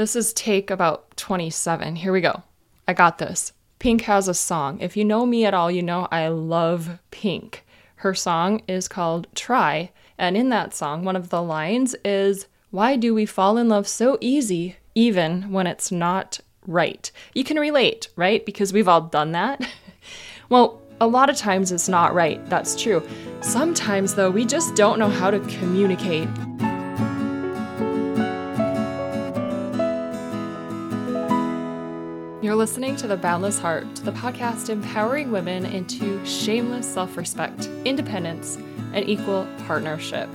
This is take about 27. Here we go. I got this. Pink has a song. If you know me at all, you know I love Pink. Her song is called Try, and in that song, one of the lines is, Why do we fall in love so easy, even when it's not right? You can relate, right? Because we've all done that. well, a lot of times it's not right, that's true. Sometimes, though, we just don't know how to communicate. You're listening to The Boundless Heart, the podcast empowering women into shameless self respect, independence, and equal partnership.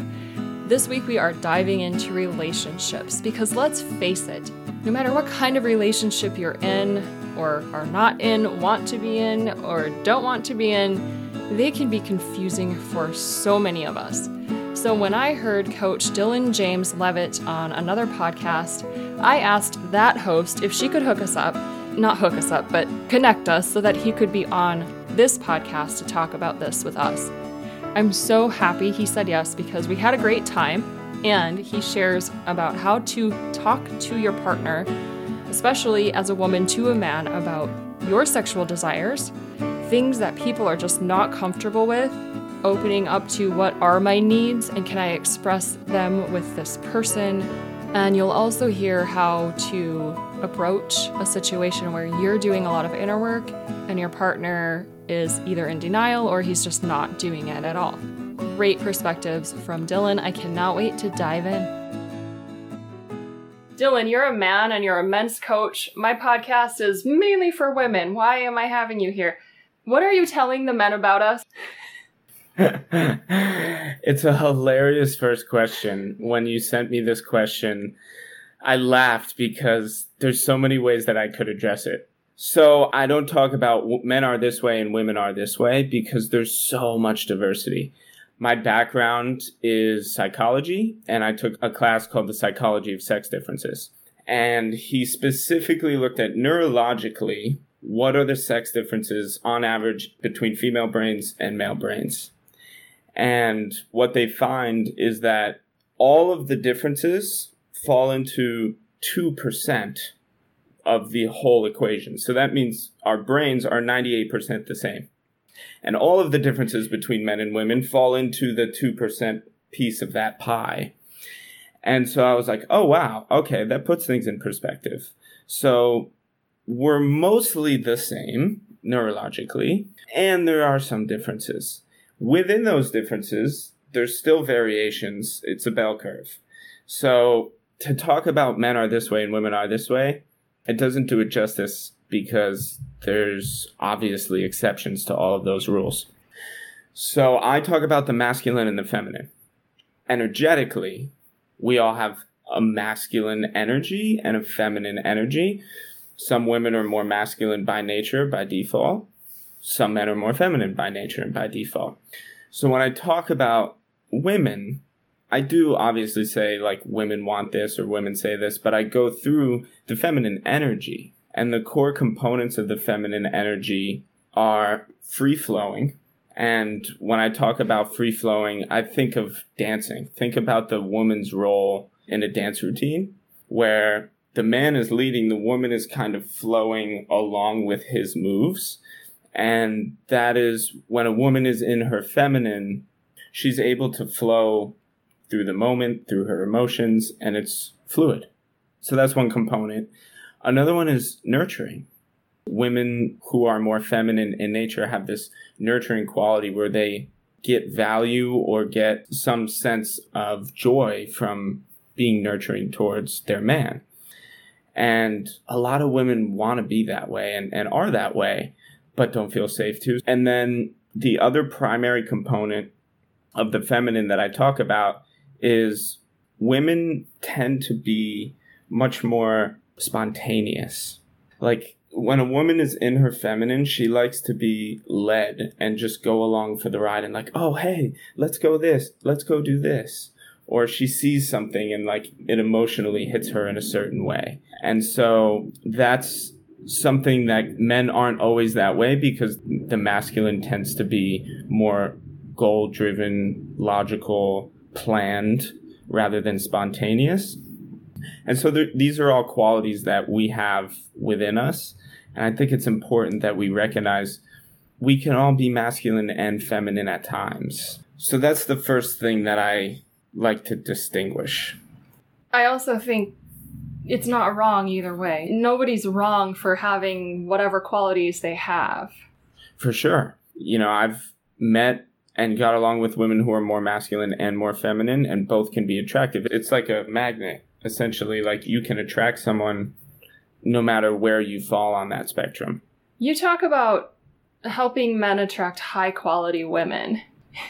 This week, we are diving into relationships because let's face it, no matter what kind of relationship you're in, or are not in, want to be in, or don't want to be in, they can be confusing for so many of us. So, when I heard Coach Dylan James Levitt on another podcast, I asked that host if she could hook us up not hook us up, but connect us so that he could be on this podcast to talk about this with us. I'm so happy he said yes because we had a great time and he shares about how to talk to your partner, especially as a woman to a man, about your sexual desires, things that people are just not comfortable with, opening up to what are my needs and can I express them with this person. And you'll also hear how to approach a situation where you're doing a lot of inner work and your partner is either in denial or he's just not doing it at all. Great perspectives from Dylan. I cannot wait to dive in. Dylan, you're a man and you're a men's coach. My podcast is mainly for women. Why am I having you here? What are you telling the men about us? it's a hilarious first question. When you sent me this question, I laughed because there's so many ways that I could address it. So I don't talk about men are this way and women are this way because there's so much diversity. My background is psychology, and I took a class called the Psychology of Sex Differences. And he specifically looked at neurologically what are the sex differences on average between female brains and male brains. And what they find is that all of the differences fall into 2% of the whole equation. So that means our brains are 98% the same. And all of the differences between men and women fall into the 2% piece of that pie. And so I was like, oh, wow, okay, that puts things in perspective. So we're mostly the same neurologically, and there are some differences. Within those differences, there's still variations. It's a bell curve. So to talk about men are this way and women are this way, it doesn't do it justice because there's obviously exceptions to all of those rules. So I talk about the masculine and the feminine. Energetically, we all have a masculine energy and a feminine energy. Some women are more masculine by nature, by default. Some men are more feminine by nature and by default. So when I talk about women, I do obviously say like women want this or women say this, but I go through the feminine energy. And the core components of the feminine energy are free flowing. And when I talk about free flowing, I think of dancing. Think about the woman's role in a dance routine where the man is leading, the woman is kind of flowing along with his moves. And that is when a woman is in her feminine, she's able to flow through the moment, through her emotions, and it's fluid. So that's one component. Another one is nurturing. Women who are more feminine in nature have this nurturing quality where they get value or get some sense of joy from being nurturing towards their man. And a lot of women want to be that way and, and are that way, but don't feel safe to. And then the other primary component of the feminine that I talk about is women tend to be much more spontaneous. Like when a woman is in her feminine, she likes to be led and just go along for the ride and like, oh hey, let's go this, let's go do this. Or she sees something and like it emotionally hits her in a certain way. And so that's something that men aren't always that way because the masculine tends to be more goal driven, logical, planned rather than spontaneous. And so there, these are all qualities that we have within us. And I think it's important that we recognize we can all be masculine and feminine at times. So that's the first thing that I like to distinguish. I also think it's not wrong either way. Nobody's wrong for having whatever qualities they have. For sure. You know, I've met and got along with women who are more masculine and more feminine, and both can be attractive. It's like a magnet, essentially. Like you can attract someone no matter where you fall on that spectrum. You talk about helping men attract high quality women.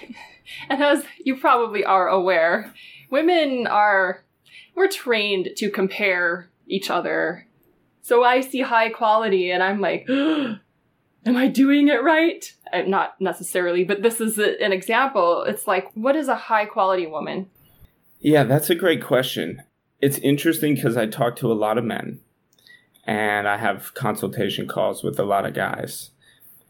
and as you probably are aware, women are we're trained to compare each other. So I see high quality and I'm like, am I doing it right? Uh, not necessarily, but this is a, an example. It's like, what is a high quality woman? Yeah, that's a great question. It's interesting because I talk to a lot of men and I have consultation calls with a lot of guys.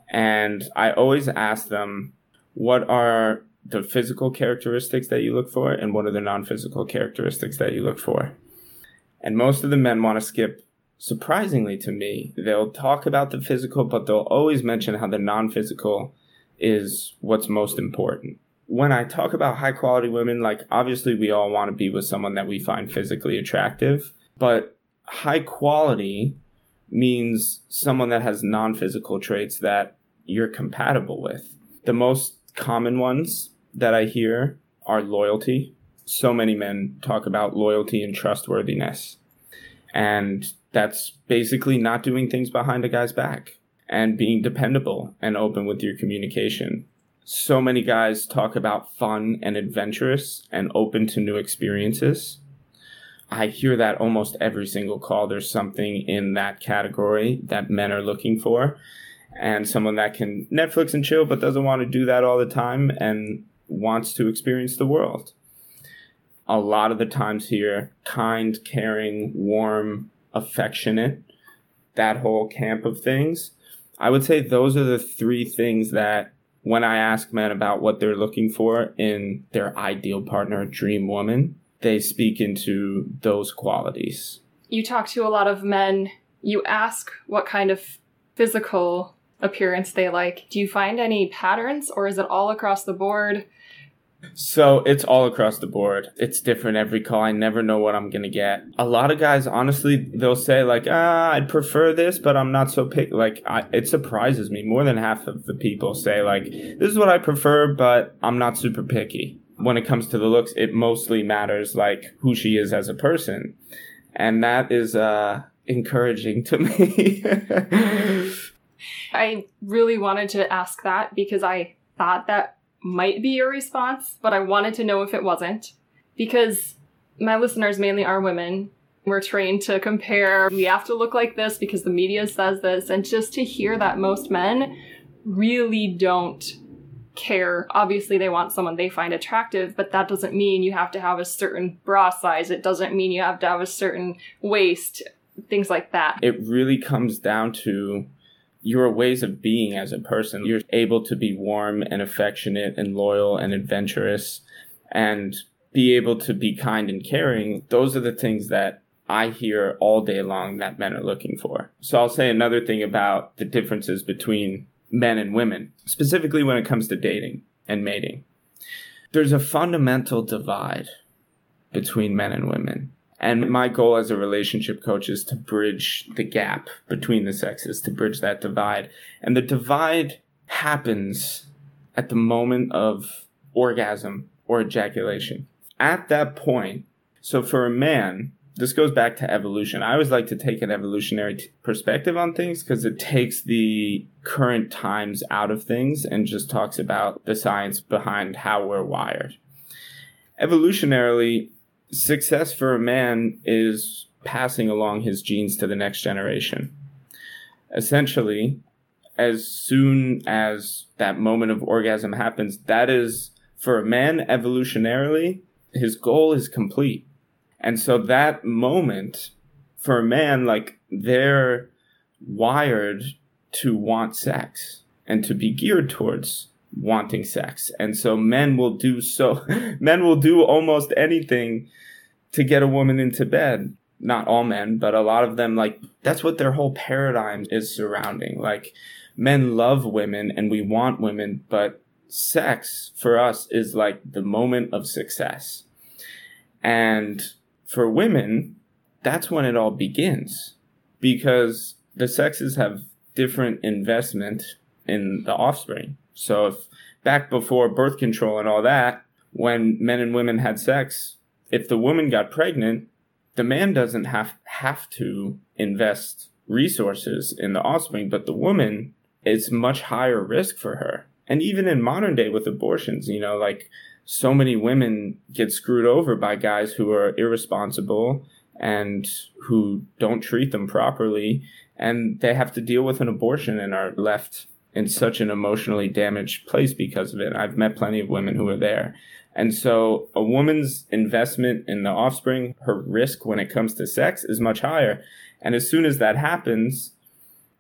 And I always ask them, what are the physical characteristics that you look for and what are the non-physical characteristics that you look for and most of the men want to skip surprisingly to me they'll talk about the physical but they'll always mention how the non-physical is what's most important when i talk about high quality women like obviously we all want to be with someone that we find physically attractive but high quality means someone that has non-physical traits that you're compatible with the most common ones that I hear are loyalty. So many men talk about loyalty and trustworthiness. And that's basically not doing things behind a guy's back and being dependable and open with your communication. So many guys talk about fun and adventurous and open to new experiences. I hear that almost every single call. There's something in that category that men are looking for. And someone that can Netflix and chill, but doesn't want to do that all the time and wants to experience the world. A lot of the times here, kind, caring, warm, affectionate, that whole camp of things. I would say those are the three things that when I ask men about what they're looking for in their ideal partner, dream woman, they speak into those qualities. You talk to a lot of men, you ask what kind of physical appearance they like. Do you find any patterns or is it all across the board? So it's all across the board. It's different every call. I never know what I'm gonna get. A lot of guys, honestly, they'll say like, "Ah, I'd prefer this, but I'm not so pick. Like, I, it surprises me. More than half of the people say like, "This is what I prefer, but I'm not super picky." When it comes to the looks, it mostly matters like who she is as a person, and that is uh, encouraging to me. I really wanted to ask that because I thought that might be your response, but I wanted to know if it wasn't. Because my listeners mainly are women. We're trained to compare. We have to look like this because the media says this. And just to hear that most men really don't care. Obviously, they want someone they find attractive, but that doesn't mean you have to have a certain bra size. It doesn't mean you have to have a certain waist, things like that. It really comes down to your ways of being as a person. You're able to be warm and affectionate and loyal and adventurous and be able to be kind and caring. Those are the things that I hear all day long that men are looking for. So I'll say another thing about the differences between men and women, specifically when it comes to dating and mating. There's a fundamental divide between men and women. And my goal as a relationship coach is to bridge the gap between the sexes, to bridge that divide. And the divide happens at the moment of orgasm or ejaculation. At that point, so for a man, this goes back to evolution. I always like to take an evolutionary t- perspective on things because it takes the current times out of things and just talks about the science behind how we're wired. Evolutionarily, success for a man is passing along his genes to the next generation. Essentially, as soon as that moment of orgasm happens, that is, for a man, evolutionarily, his goal is complete. And so that moment, for a man, like, they're wired to want sex and to be geared towards wanting sex. And so men will do so, men will do almost anything to get a woman into bed. Not all men, but a lot of them, like, that's what their whole paradigm is surrounding. Like, men love women and we want women, but sex for us is like the moment of success. And for women, that's when it all begins because the sexes have different investment in the offspring. So if back before birth control and all that, when men and women had sex, if the woman got pregnant, the man doesn't have have to invest resources in the offspring, but the woman it's much higher risk for her. And even in modern day with abortions, you know, like so many women get screwed over by guys who are irresponsible and who don't treat them properly and they have to deal with an abortion and are left in such an emotionally damaged place because of it. I've met plenty of women who are there. And so a woman's investment in the offspring, her risk when it comes to sex is much higher. And as soon as that happens,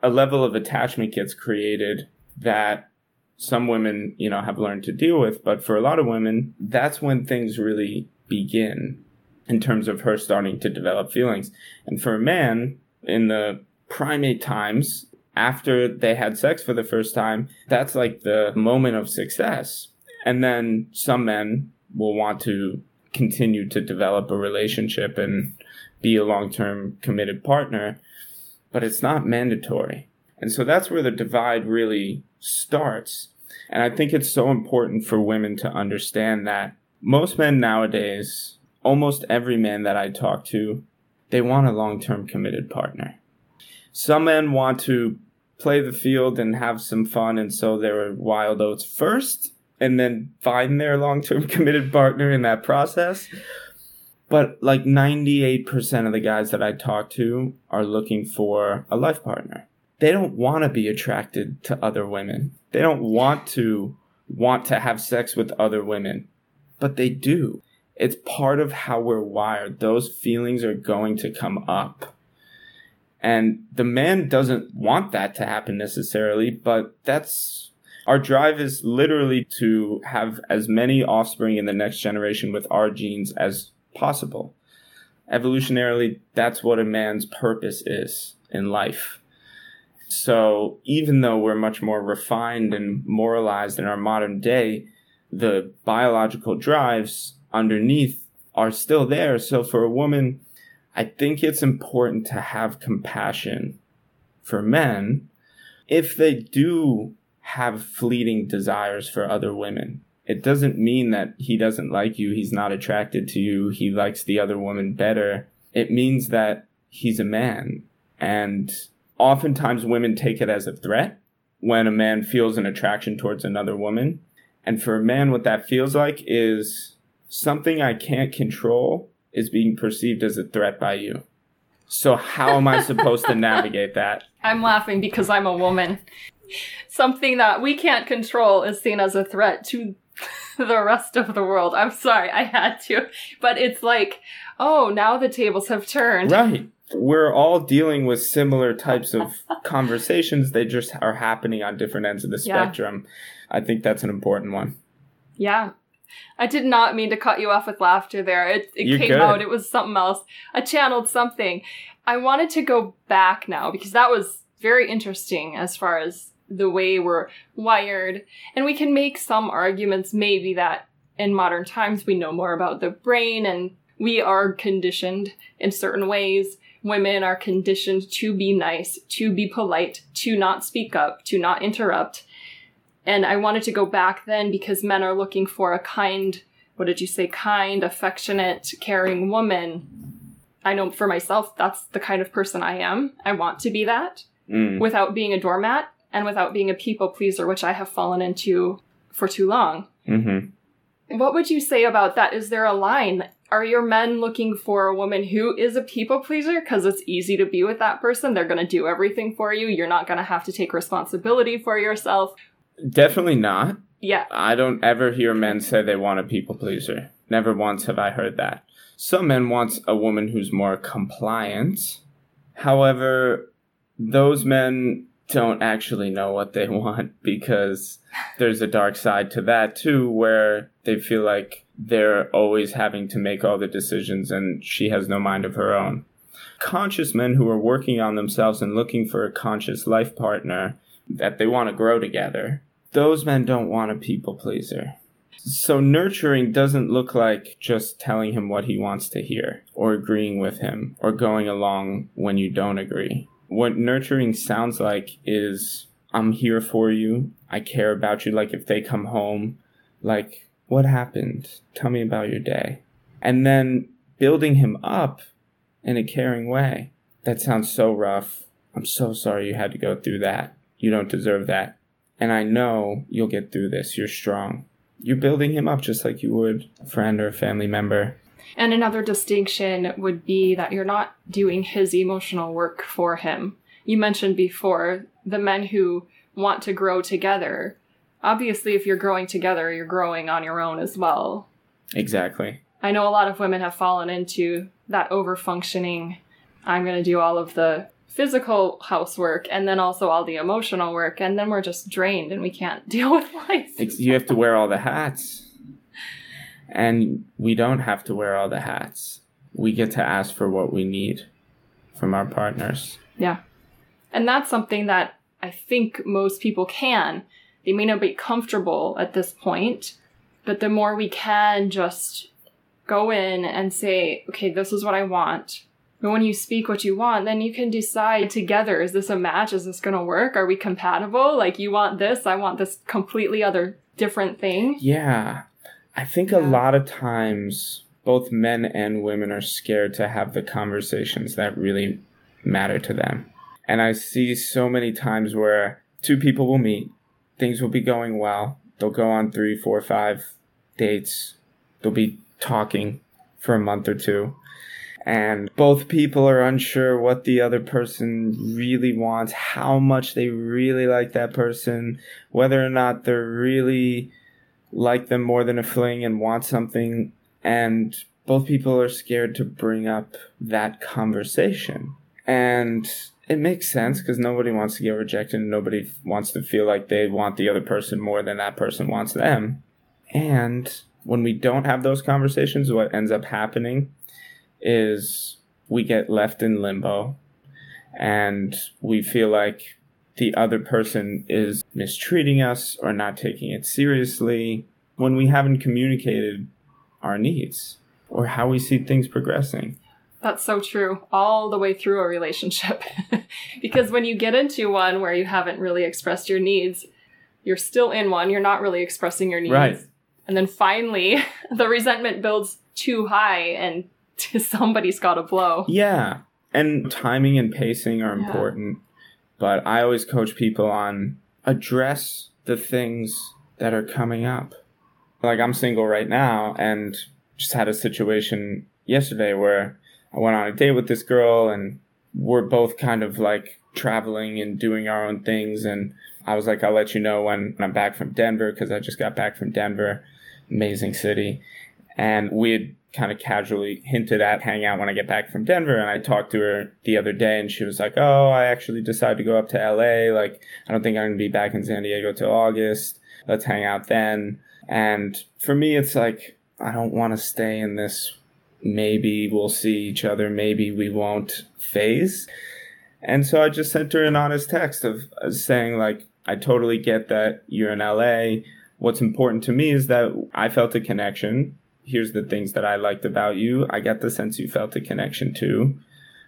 a level of attachment gets created that some women, you know, have learned to deal with. But for a lot of women, that's when things really begin in terms of her starting to develop feelings. And for a man, in the primate times, after they had sex for the first time, that's like the moment of success. And then some men will want to continue to develop a relationship and be a long term committed partner but it's not mandatory. And so that's where the divide really starts. And I think it's so important for women to understand that most men nowadays, almost every man that I talk to, they want a long term committed partner. Some men want to play the field and have some fun and sow their wild oats first and then find their long term committed partner in that process. But like 98% of the guys that I talk to are looking for a life partner. They don't want to be attracted to other women. They don't want to want to have sex with other women, but they do. It's part of how we're wired. Those feelings are going to come up. And the man doesn't want that to happen necessarily, but that's our drive is literally to have as many offspring in the next generation with our genes as possible. Evolutionarily, that's what a man's purpose is in life. So even though we're much more refined and moralized in our modern day, the biological drives underneath are still there. So for a woman, I think it's important to have compassion for men if they do have fleeting desires for other women it doesn't mean that he doesn't like you, he's not attracted to you, he likes the other woman better. It means that he's a man. And oftentimes women take it as a threat when a man feels an attraction towards another woman. And for a man, what that feels like is something I can't control is being perceived as a threat by you. So, how am I supposed to navigate that? I'm laughing because I'm a woman. Something that we can't control is seen as a threat to the rest of the world. I'm sorry, I had to. But it's like, oh, now the tables have turned. Right. We're all dealing with similar types of conversations. They just are happening on different ends of the spectrum. Yeah. I think that's an important one. Yeah. I did not mean to cut you off with laughter there. It, it came out. It was something else. I channeled something. I wanted to go back now because that was very interesting as far as the way we're wired. And we can make some arguments, maybe, that in modern times we know more about the brain and we are conditioned in certain ways. Women are conditioned to be nice, to be polite, to not speak up, to not interrupt. And I wanted to go back then because men are looking for a kind, what did you say, kind, affectionate, caring woman. I know for myself, that's the kind of person I am. I want to be that mm. without being a doormat and without being a people pleaser, which I have fallen into for too long. Mm-hmm. What would you say about that? Is there a line? Are your men looking for a woman who is a people pleaser because it's easy to be with that person? They're going to do everything for you. You're not going to have to take responsibility for yourself. Definitely not. Yeah. I don't ever hear men say they want a people pleaser. Never once have I heard that. Some men want a woman who's more compliant. However, those men don't actually know what they want because there's a dark side to that too where they feel like they're always having to make all the decisions and she has no mind of her own. Conscious men who are working on themselves and looking for a conscious life partner that they want to grow together, those men don't want a people pleaser. So nurturing doesn't look like just telling him what he wants to hear or agreeing with him or going along when you don't agree. What nurturing sounds like is I'm here for you. I care about you. Like if they come home, like what happened? Tell me about your day. And then building him up in a caring way. That sounds so rough. I'm so sorry you had to go through that. You don't deserve that. And I know you'll get through this. You're strong you're building him up just like you would a friend or a family member. And another distinction would be that you're not doing his emotional work for him. You mentioned before the men who want to grow together. Obviously, if you're growing together, you're growing on your own as well. Exactly. I know a lot of women have fallen into that over functioning. I'm going to do all of the physical housework and then also all the emotional work and then we're just drained and we can't deal with life. you have to wear all the hats. And we don't have to wear all the hats. We get to ask for what we need from our partners. Yeah. And that's something that I think most people can. They may not be comfortable at this point, but the more we can just go in and say, okay, this is what I want. But when you speak what you want, then you can decide together is this a match? Is this going to work? Are we compatible? Like, you want this, I want this completely other different thing. Yeah. I think yeah. a lot of times both men and women are scared to have the conversations that really matter to them. And I see so many times where two people will meet, things will be going well, they'll go on three, four, five dates, they'll be talking for a month or two and both people are unsure what the other person really wants, how much they really like that person, whether or not they really like them more than a fling and want something. And both people are scared to bring up that conversation. And it makes sense because nobody wants to get rejected and nobody wants to feel like they want the other person more than that person wants them. And when we don't have those conversations, what ends up happening is we get left in limbo and we feel like the other person is mistreating us or not taking it seriously when we haven't communicated our needs or how we see things progressing. That's so true, all the way through a relationship. because when you get into one where you haven't really expressed your needs, you're still in one, you're not really expressing your needs. Right. And then finally, the resentment builds too high and somebody's got to blow. Yeah. And timing and pacing are yeah. important. But I always coach people on address the things that are coming up. Like I'm single right now and just had a situation yesterday where I went on a date with this girl and we're both kind of like traveling and doing our own things and I was like I'll let you know when I'm back from Denver cuz I just got back from Denver amazing city and we had kind of casually hinted at hang out when I get back from Denver. And I talked to her the other day and she was like, Oh, I actually decided to go up to LA. Like, I don't think I'm going to be back in San Diego till August. Let's hang out then. And for me, it's like, I don't want to stay in this maybe we'll see each other, maybe we won't phase. And so I just sent her an honest text of uh, saying, like, I totally get that you're in LA. What's important to me is that I felt a connection here's the things that I liked about you. I get the sense you felt a connection to.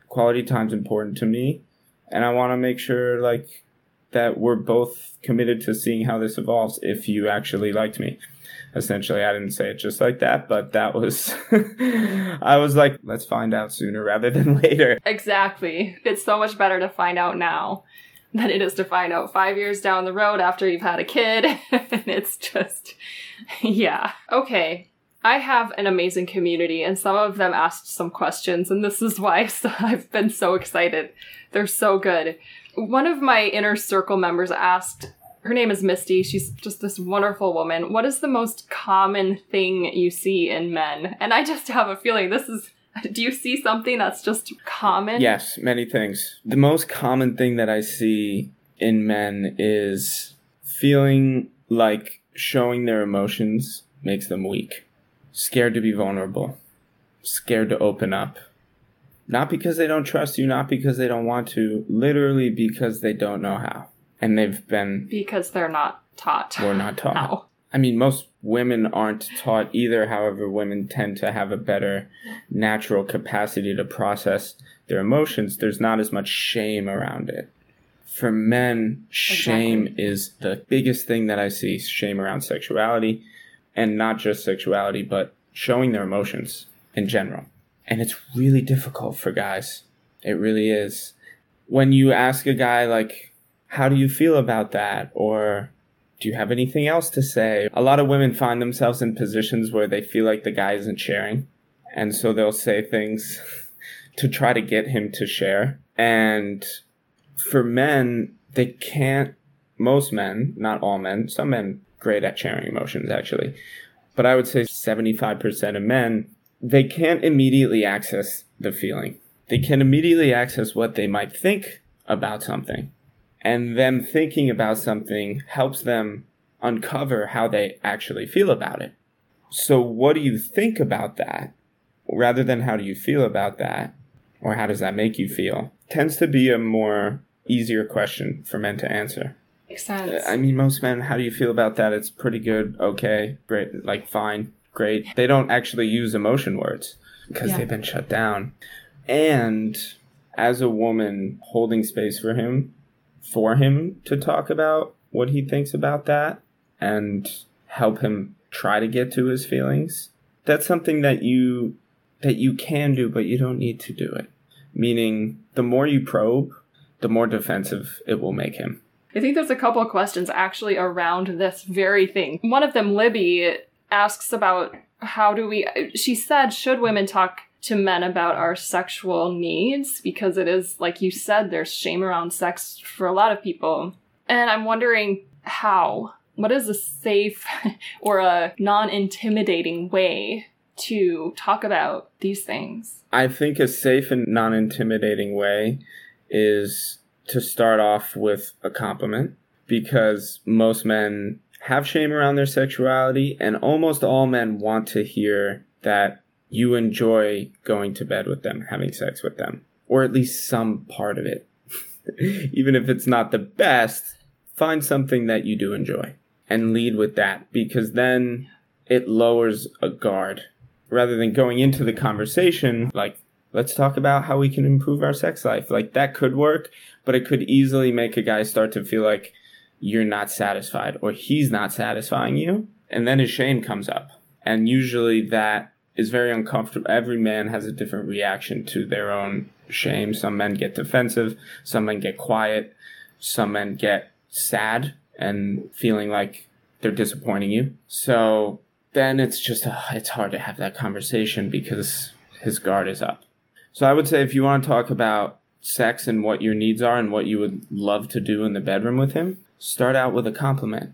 Quality time's important to me. And I want to make sure like that we're both committed to seeing how this evolves if you actually liked me. Essentially, I didn't say it just like that, but that was, I was like, let's find out sooner rather than later. Exactly. It's so much better to find out now than it is to find out five years down the road after you've had a kid. and it's just, yeah. Okay. I have an amazing community, and some of them asked some questions, and this is why I've been so excited. They're so good. One of my inner circle members asked, her name is Miste. She's just this wonderful woman. What is the most common thing you see in men? And I just have a feeling this is. Do you see something that's just common? Yes, many things. The most common thing that I see in men is feeling like showing their emotions makes them weak scared to be vulnerable, scared to open up. Not because they don't trust you, not because they don't want to, literally because they don't know how. And they've been Because they're not taught. or not taught. How. I mean, most women aren't taught either. However, women tend to have a better natural capacity to process their emotions. There's not as much shame around it. For men, shame is the biggest thing that I see shame around sexuality, and not just sexuality, but showing their emotions in general. And it's really difficult for guys. It really is. When you ask a guy, like, how do you feel about that? Or do you have anything else to say? A lot of women find themselves in positions where they feel like the guy isn't sharing. And so they'll say things to try to get him to share. And for men, they can't, most men, not all men, some men great at sharing emotions actually. But I would say 75% of men, they can't immediately access the feeling. They can immediately access what they might think about something and them thinking about something helps them uncover how they actually feel about it. So, what do you think about that rather than how do you feel about that or how does that make you feel? Tends to be a more easier question for men to answer. Makes sense. I mean, most men, how do you feel about that? It's pretty good, okay, great, like fine, great. They don't actually use emotion words because Yeah. they've been shut down. And as a woman holding space for him, for him to talk about what he thinks about that and help him try to get to his feelings, that's something that you that you can do, but you don't need to do it. Meaning, the more you probe, the more defensive it will make him. I think there's a couple of questions actually around this very thing. One of them, Libby, asks about how do we. She said, should women talk to men about our sexual needs? Because it is, like you said, there's shame around sex for a lot of people. And I'm wondering how. What is a safe or a non intimidating way to talk about these things? I think a safe and non intimidating way is to start off with a compliment because most men have shame around their sexuality, and almost all men want to hear that you enjoy going to bed with them, having sex with them, or at least some part of it. Even if it's not the best, find something that you do enjoy and lead with that because then it lowers a guard rather than going into the conversation like let's talk about how we can improve our sex life. Like that could work but it could easily make a guy start to feel like you're not satisfied or he's not satisfying you. And then his shame comes up. And usually that is very uncomfortable. Every man has a different reaction to their own shame. Some men get defensive. Some men get quiet. Some men get sad and feeling like they're disappointing you. So then it's just uh, it's hard to have that conversation because his guard is up. So I would say if you want to talk about sex and what your needs are and what you would love to do in the bedroom with him, start out with a compliment.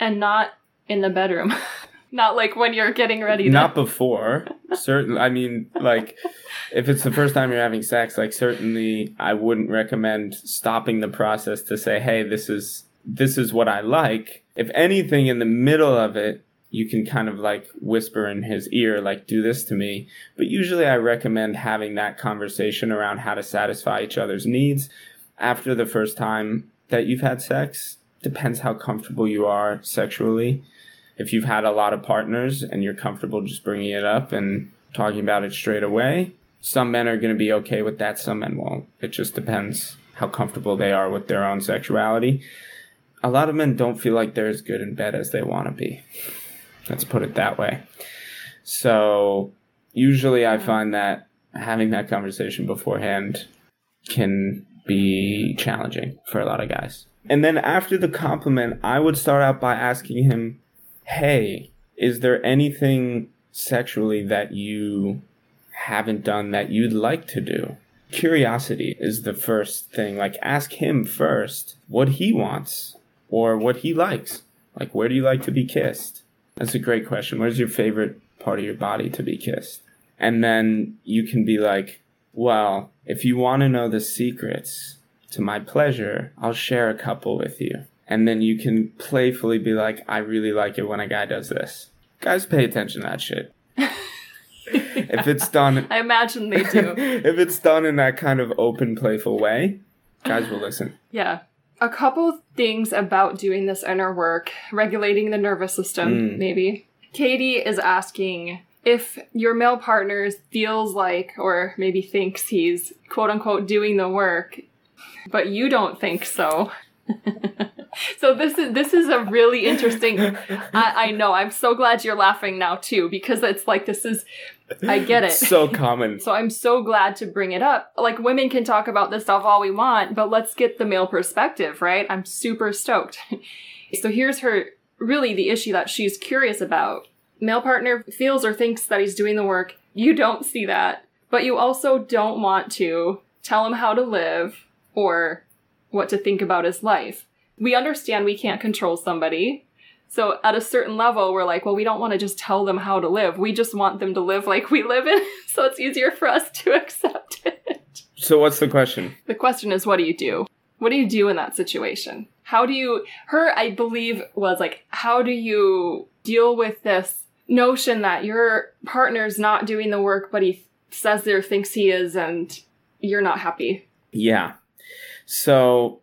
And not in the bedroom. not like when you're getting ready to. Not before. Certain I mean like if it's the first time you're having sex, like certainly I wouldn't recommend stopping the process to say, "Hey, this is this is what I like." If anything in the middle of it, you can kind of like whisper in his ear, like, do this to me. But usually I recommend having that conversation around how to satisfy each other's needs after the first time that you've had sex. Depends how comfortable you are sexually. If you've had a lot of partners and you're comfortable just bringing it up and talking about it straight away, some men are going to be okay with that, some men won't. It just depends how comfortable they are with their own sexuality. A lot of men don't feel like they're as good in bed as they want to be. Let's put it that way. So usually I find that having that conversation beforehand can be challenging for a lot of guys. And then after the compliment, I would start out by asking him, Hey, is there anything sexually that you haven't done that you'd like to do? Curiosity is the first thing. Like, ask him first what he wants or what he likes. Like, where do you like to be kissed? That's a great question. Where's your favorite part of your body to be kissed? And then you can be like, well, if you want to know the secrets to my pleasure, I'll share a couple with you. And then you can playfully be like, I really like it when a guy does this. Guys pay attention to that shit. if it's done, I imagine they do. if it's done in that kind of open, playful way, guys will listen. Yeah. A couple things about doing this inner work, regulating the nervous system, Mm. maybe. Katy is asking if your male partner feels like, or maybe thinks he's quote unquote doing the work, but you don't think so. so this is this is a really interesting I, I know i'm so glad you're laughing now too because it's like this is i get it so common. so I'm so glad to bring it up. Like women can talk about this stuff all we want, but let's get the male perspective, right? I'm super stoked. so here's her really the issue that she's curious about. Male partner feels or thinks that he's doing the work. You don't see that, but you also don't want to tell him how to live or what to think about his life. We understand we can't control somebody, so at a certain level, we're like, well, we don't want to just tell them how to live. We just want them to live like we live in. So it's easier for us to accept it. So what's the question? The question is, what do you do? What do you do in that situation? How do you, her, I believe, was like, how do you deal with this notion that your partner's not doing the work, but he says there thinks he is, and you're not happy? Yeah. So,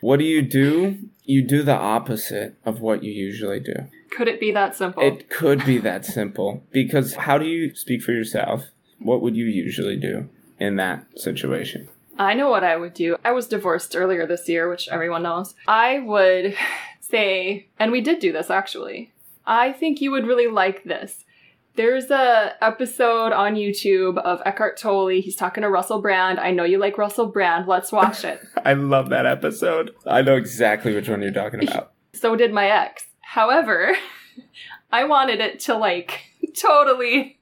what do you do? You do the opposite of what you usually do. Could it be that simple? It could be that simple because how do you speak for yourself? What would you usually do in that situation? I know what I would do. I was divorced earlier this year, which everyone knows. I would say, and we did do this actually. I think you would really like this. There's a episode on YouTube of Eckhart Tolle. He's talking to Russell Brand. I know you like Russell Brand. Let's watch it. I love that episode. I know exactly which one you're talking about. so did my ex. However, I wanted it to like totally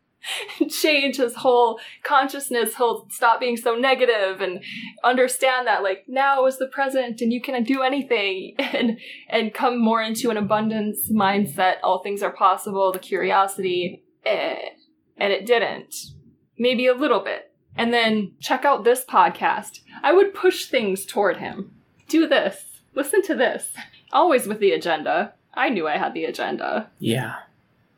change his whole consciousness. He'll stop being so negative and understand that like now is the present and you can do anything and and come more into an abundance mindset. All things are possible. The curiosity, eh, and it didn't. Maybe a little bit. And then check out this podcast. I would push things toward him. Do this. Listen to this. Always with the agenda. I knew I had the agenda Yeah.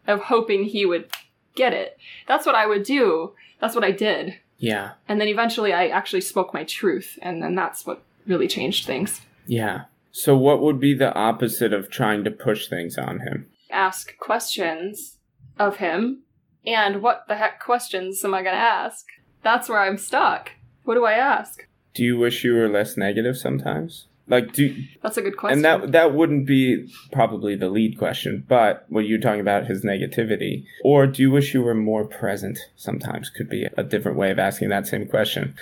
of hoping he would get it. That's what I would do. That's what I did. Yeah. And then eventually I actually spoke my truth, and then that's what really changed things. Yeah. So, what would be the opposite of trying to push things on him? Ask questions of him, and what the heck questions am I going to ask? That's where I'm stuck. What do I ask? Do you wish you were less negative sometimes? Like, do That's a good question. and that that wouldn't be probably the lead question, but what you're talking about his negativity, or do you wish you were more present? Sometimes could be a different way of asking that same question.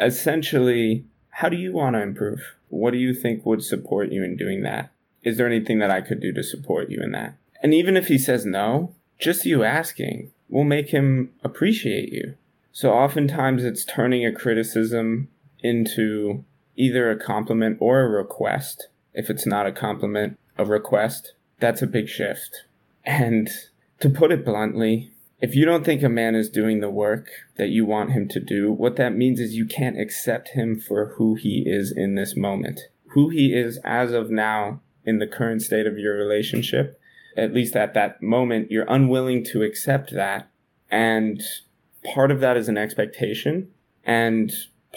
Essentially, how do you want to improve? What do you think would support you in doing that? Is there anything that I could do to support you in that? And even if he says no, just you asking will make him appreciate you. So oftentimes it's turning a criticism into either a compliment or a request. If it's not a compliment, a request, that's a big shift. And to put it bluntly, if you don't think a man is doing the work that you want him to do, what that means is you can't accept him for who he is in this moment. Who he is as of now in the current state of your relationship, at least at that moment, you're unwilling to accept that. And part of that is an expectation. And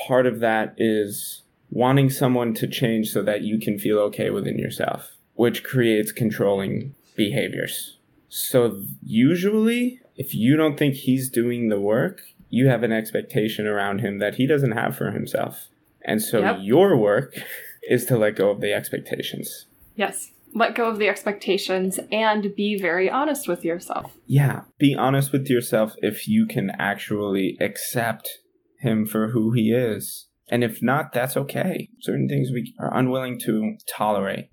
part of that is wanting someone to change so that you can feel okay within yourself, which creates controlling behaviors. So usually, if you don't think he's doing the work, you have an expectation around him that he doesn't have for himself. And so Yep. your work is to let go of the expectations. yes. Let go of the expectations and be very honest with yourself. Yeah, be honest with yourself if you can actually accept him for who he is. And if not, that's okay. Certain things we are unwilling to tolerate.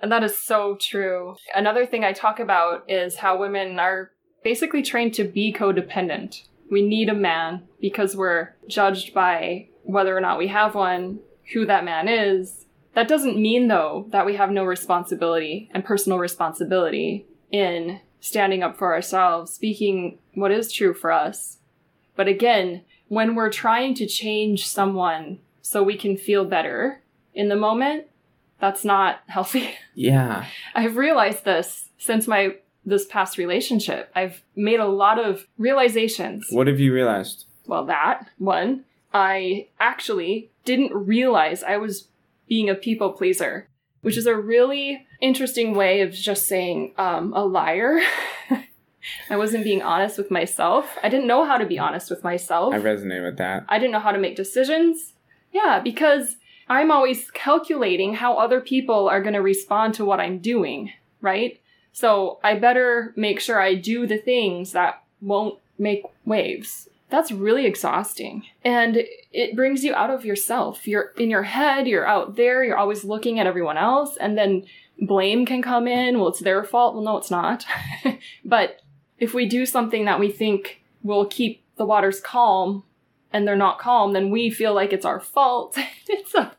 And that is so true. Another thing I talk about is how women are basically trained to be codependent. We need a man because we're judged by whether or not we have one, who that man is. That doesn't mean, though, that we have no responsibility and personal responsibility in standing up for ourselves, speaking what is true for us. But again, when we're trying to change someone so we can feel better in the moment, that's not healthy. Yeah. I've realized this since my this past relationship. I've made a lot of realizations. What have you realized? Well, that one, I actually didn't realize I was being a people pleaser, which is a really interesting way of just saying um, a liar. I wasn't being honest with myself. I didn't know how to be honest with myself. I resonate with that. I didn't know how to make decisions. Yeah, because I'm always calculating how other people are going to respond to what I'm doing, right? So I better make sure I do the things that won't make waves. That's really exhausting. And it brings you out of yourself. You're in your head, you're out there, you're always looking at everyone else, and then blame can come in. Well, it's their fault. Well, no, it's not. but if we do something that we think will keep the waters calm and they're not calm, then we feel like it's our fault. it's a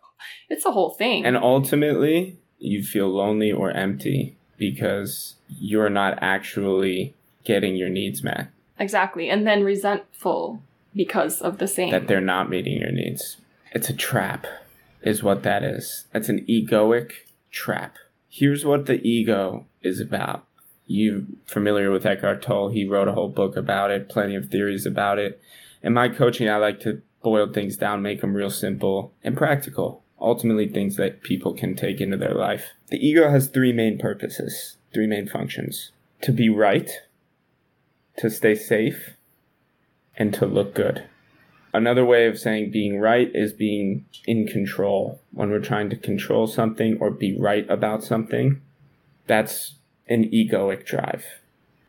it's a whole thing. And ultimately, you feel lonely or empty because you're not actually getting your needs met. Exactly. And then resentful because of the same. That they're not meeting your needs. It's a trap, is what that is. That's an egoic trap. Here's what the ego is about you familiar with Eckhart Tolle. He wrote a whole book about it, plenty of theories about it. In my coaching, I like to boil things down, make them real simple and practical. Ultimately, things that people can take into their life. The ego has three main purposes, three main functions to be right, to stay safe, and to look good. Another way of saying being right is being in control. When we're trying to control something or be right about something, that's an egoic drive.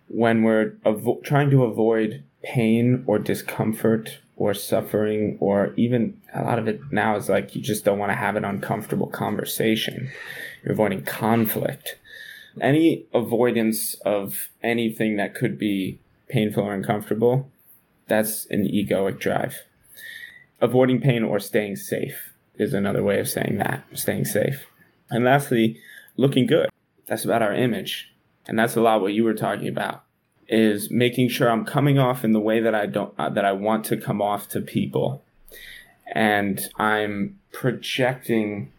When we're avo- trying to avoid pain or discomfort or suffering, or even a lot of it now is like you just don't want to have an uncomfortable conversation. You're avoiding conflict. Any avoidance of anything that could be painful or uncomfortable, that's an egoic drive. Avoiding pain or staying safe is another way of saying that, staying safe. And lastly, looking good. That's about our image and that's a lot what you were talking about is making sure I'm coming off in the way that I don't uh, that I want to come off to people and I'm projecting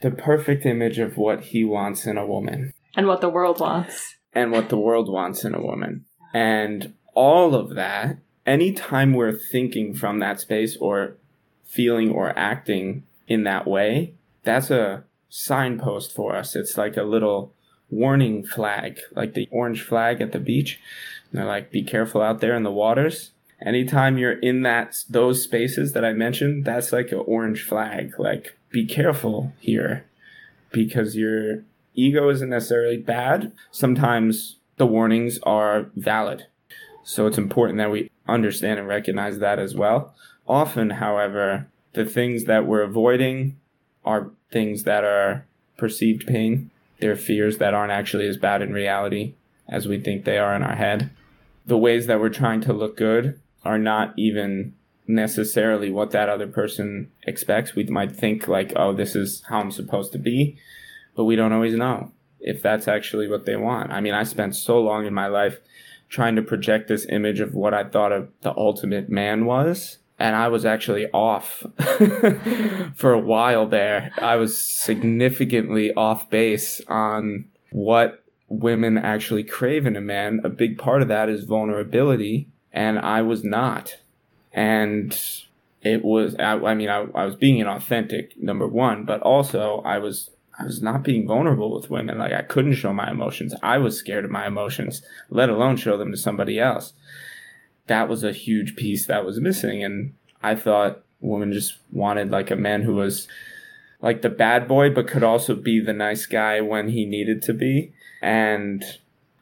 the perfect image of what he wants in a woman and what the world wants and what the world wants in a woman and all of that anytime we're thinking from that space or feeling or acting in that way that's a signpost for us it's like a little warning flag, like the orange flag at the beach. And they're like, be careful out there in the waters. Anytime you're in that those spaces that I mentioned, that's like an orange flag. Like, be careful here, because your ego isn't necessarily bad. Sometimes the warnings are valid. So it's important that we understand and recognize that as well. Often, however, the things that we're avoiding are things that are perceived pain they're fears that aren't actually as bad in reality as we think they are in our head. The ways that we're trying to look good are not even necessarily what that other person expects. We might think like, oh, this is how I'm supposed to be, but we don't always know if that's actually what they want. I mean, I spent so long in my life trying to project this image of what I thought of the ultimate man was and I was actually off for a while there. I was significantly off base on what women actually crave in a man. A big part of that is vulnerability, and I was not. And it was, I, I mean, I, I was being inauthentic, number one, but also I was I was not being vulnerable with women. Like I couldn't show my emotions. I was scared of my emotions, let alone show them to somebody else that was a huge piece that was missing. And I thought women just wanted like a man who was like the bad boy, but could also be the nice guy when he needed to be. And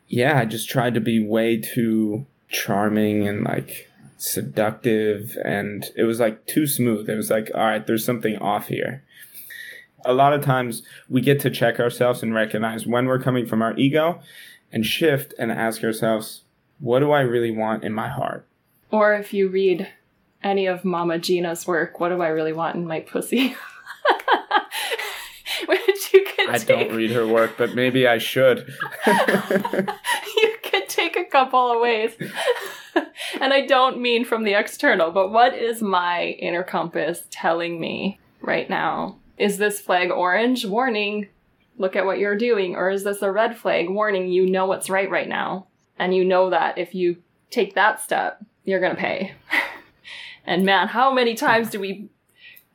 yeah, I just tried to be way too charming and like seductive. And it was like too smooth. It was like, all right, there's something off here. A lot of times we get to check ourselves and recognize when we're coming from our ego and shift and ask ourselves, what do I really want in my heart? Or if you read any of Mama Gena's work, what do I really want in my pussy? Which you could I take. don't read her work, but maybe I should. you could take a couple of ways. and I don't mean from the external, but what is my inner compass telling me right now? Is this flag orange? Warning, look at what you're doing? Or is this a red flag warning you know what's right right now? And you know that if you take that step, you're going to pay. and man, how many times do we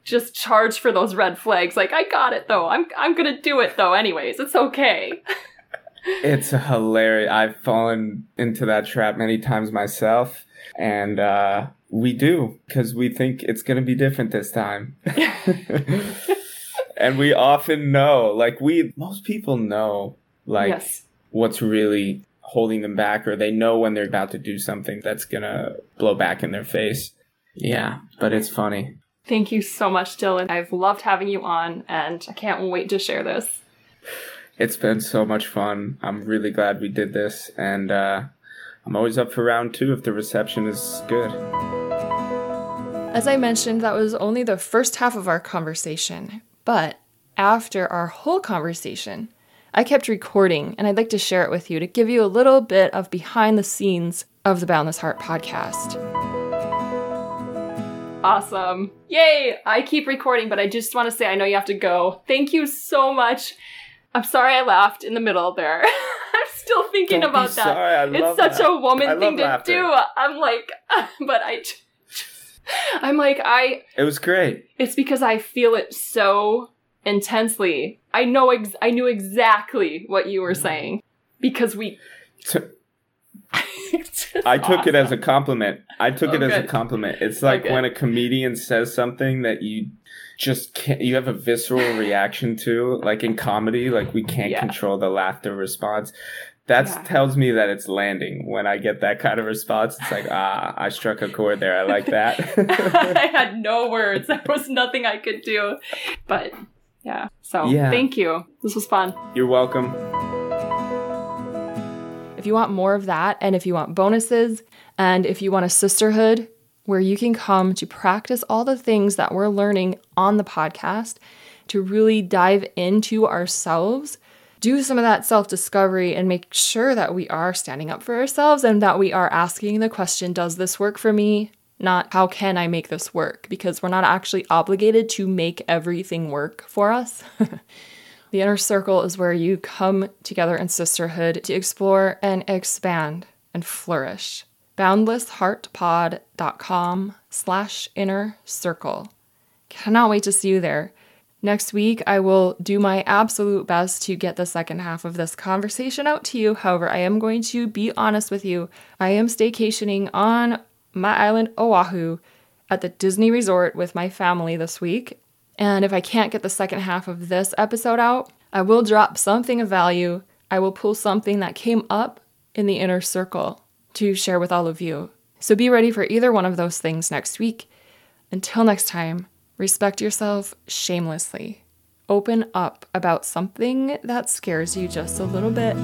just charge for those red flags? Like, I got it though. I'm, I'm going to do it though, anyways. It's okay. it's hilarious. I've fallen into that trap many times myself. And, uh, we do because we think it's going to be different this time. and we often know, like we most people know like yes. what's really holding them back or they know when they're about to do something that's going to blow back in their face. Yeah, but it's funny. Thank you so much, Dylan. I've loved having you on and I can't wait to share this. It's been so much fun. I'm really glad we did this and uh I'm always up for round 2 if the reception is good. As I mentioned, that was only the first half of our conversation, but after our whole conversation, I kept recording and I'd like to share it with you to give you a little bit of behind the scenes of the Boundless Heart podcast. Awesome. Yay! I keep recording, but I just want to say I know you have to go. Thank you so much. I'm sorry I laughed in the middle there. I'm still thinking Don't about that. it's such that. a woman thing to laughter. do. I'm like, but I. I'm like, I. It was great. It's because I feel it so intensely. I know, ex- I knew exactly what you were saying because we. I took awesome. it as a compliment. I took oh, it as good. a compliment. It's like when a comedian says something that you just can't, you have a visceral reaction to, like in comedy, like we can't yeah. control the laughter response that yeah. tells me that it's landing when I get that kind of response. It's like, ah, I struck a chord there. I like that. I had no words. There was nothing I could do. But yeah. So yeah. thank you. This was fun. You're welcome. If you want more of that, and if you want bonuses, and if you want a sisterhood where you can come to practice all the things that we're learning on the podcast, to really dive into ourselves do some of that self discovery and make sure that we are standing up for ourselves and that we are asking the question Does this work for me? Not how can I make this work? Because we're not actually obligated to make everything work for us. the inner circle is where you come together in sisterhood to explore and expand and flourish. Boundlessheartpod.com slash inner circle. Cannot wait to see you there. Next week, I will do my absolute best to get the second half of this conversation out to you. However, I am going to be honest with you. I am staycationing on my island, Oahu, at the Disney Resort with my family this week. And if I can't get the second half of this episode out, I will drop something of value. I will pull something that came up in the inner circle to share with all of you. So be ready for either one of those things next week. Until next time, Respect yourself shamelessly. Open up about something that scares you just a little bit.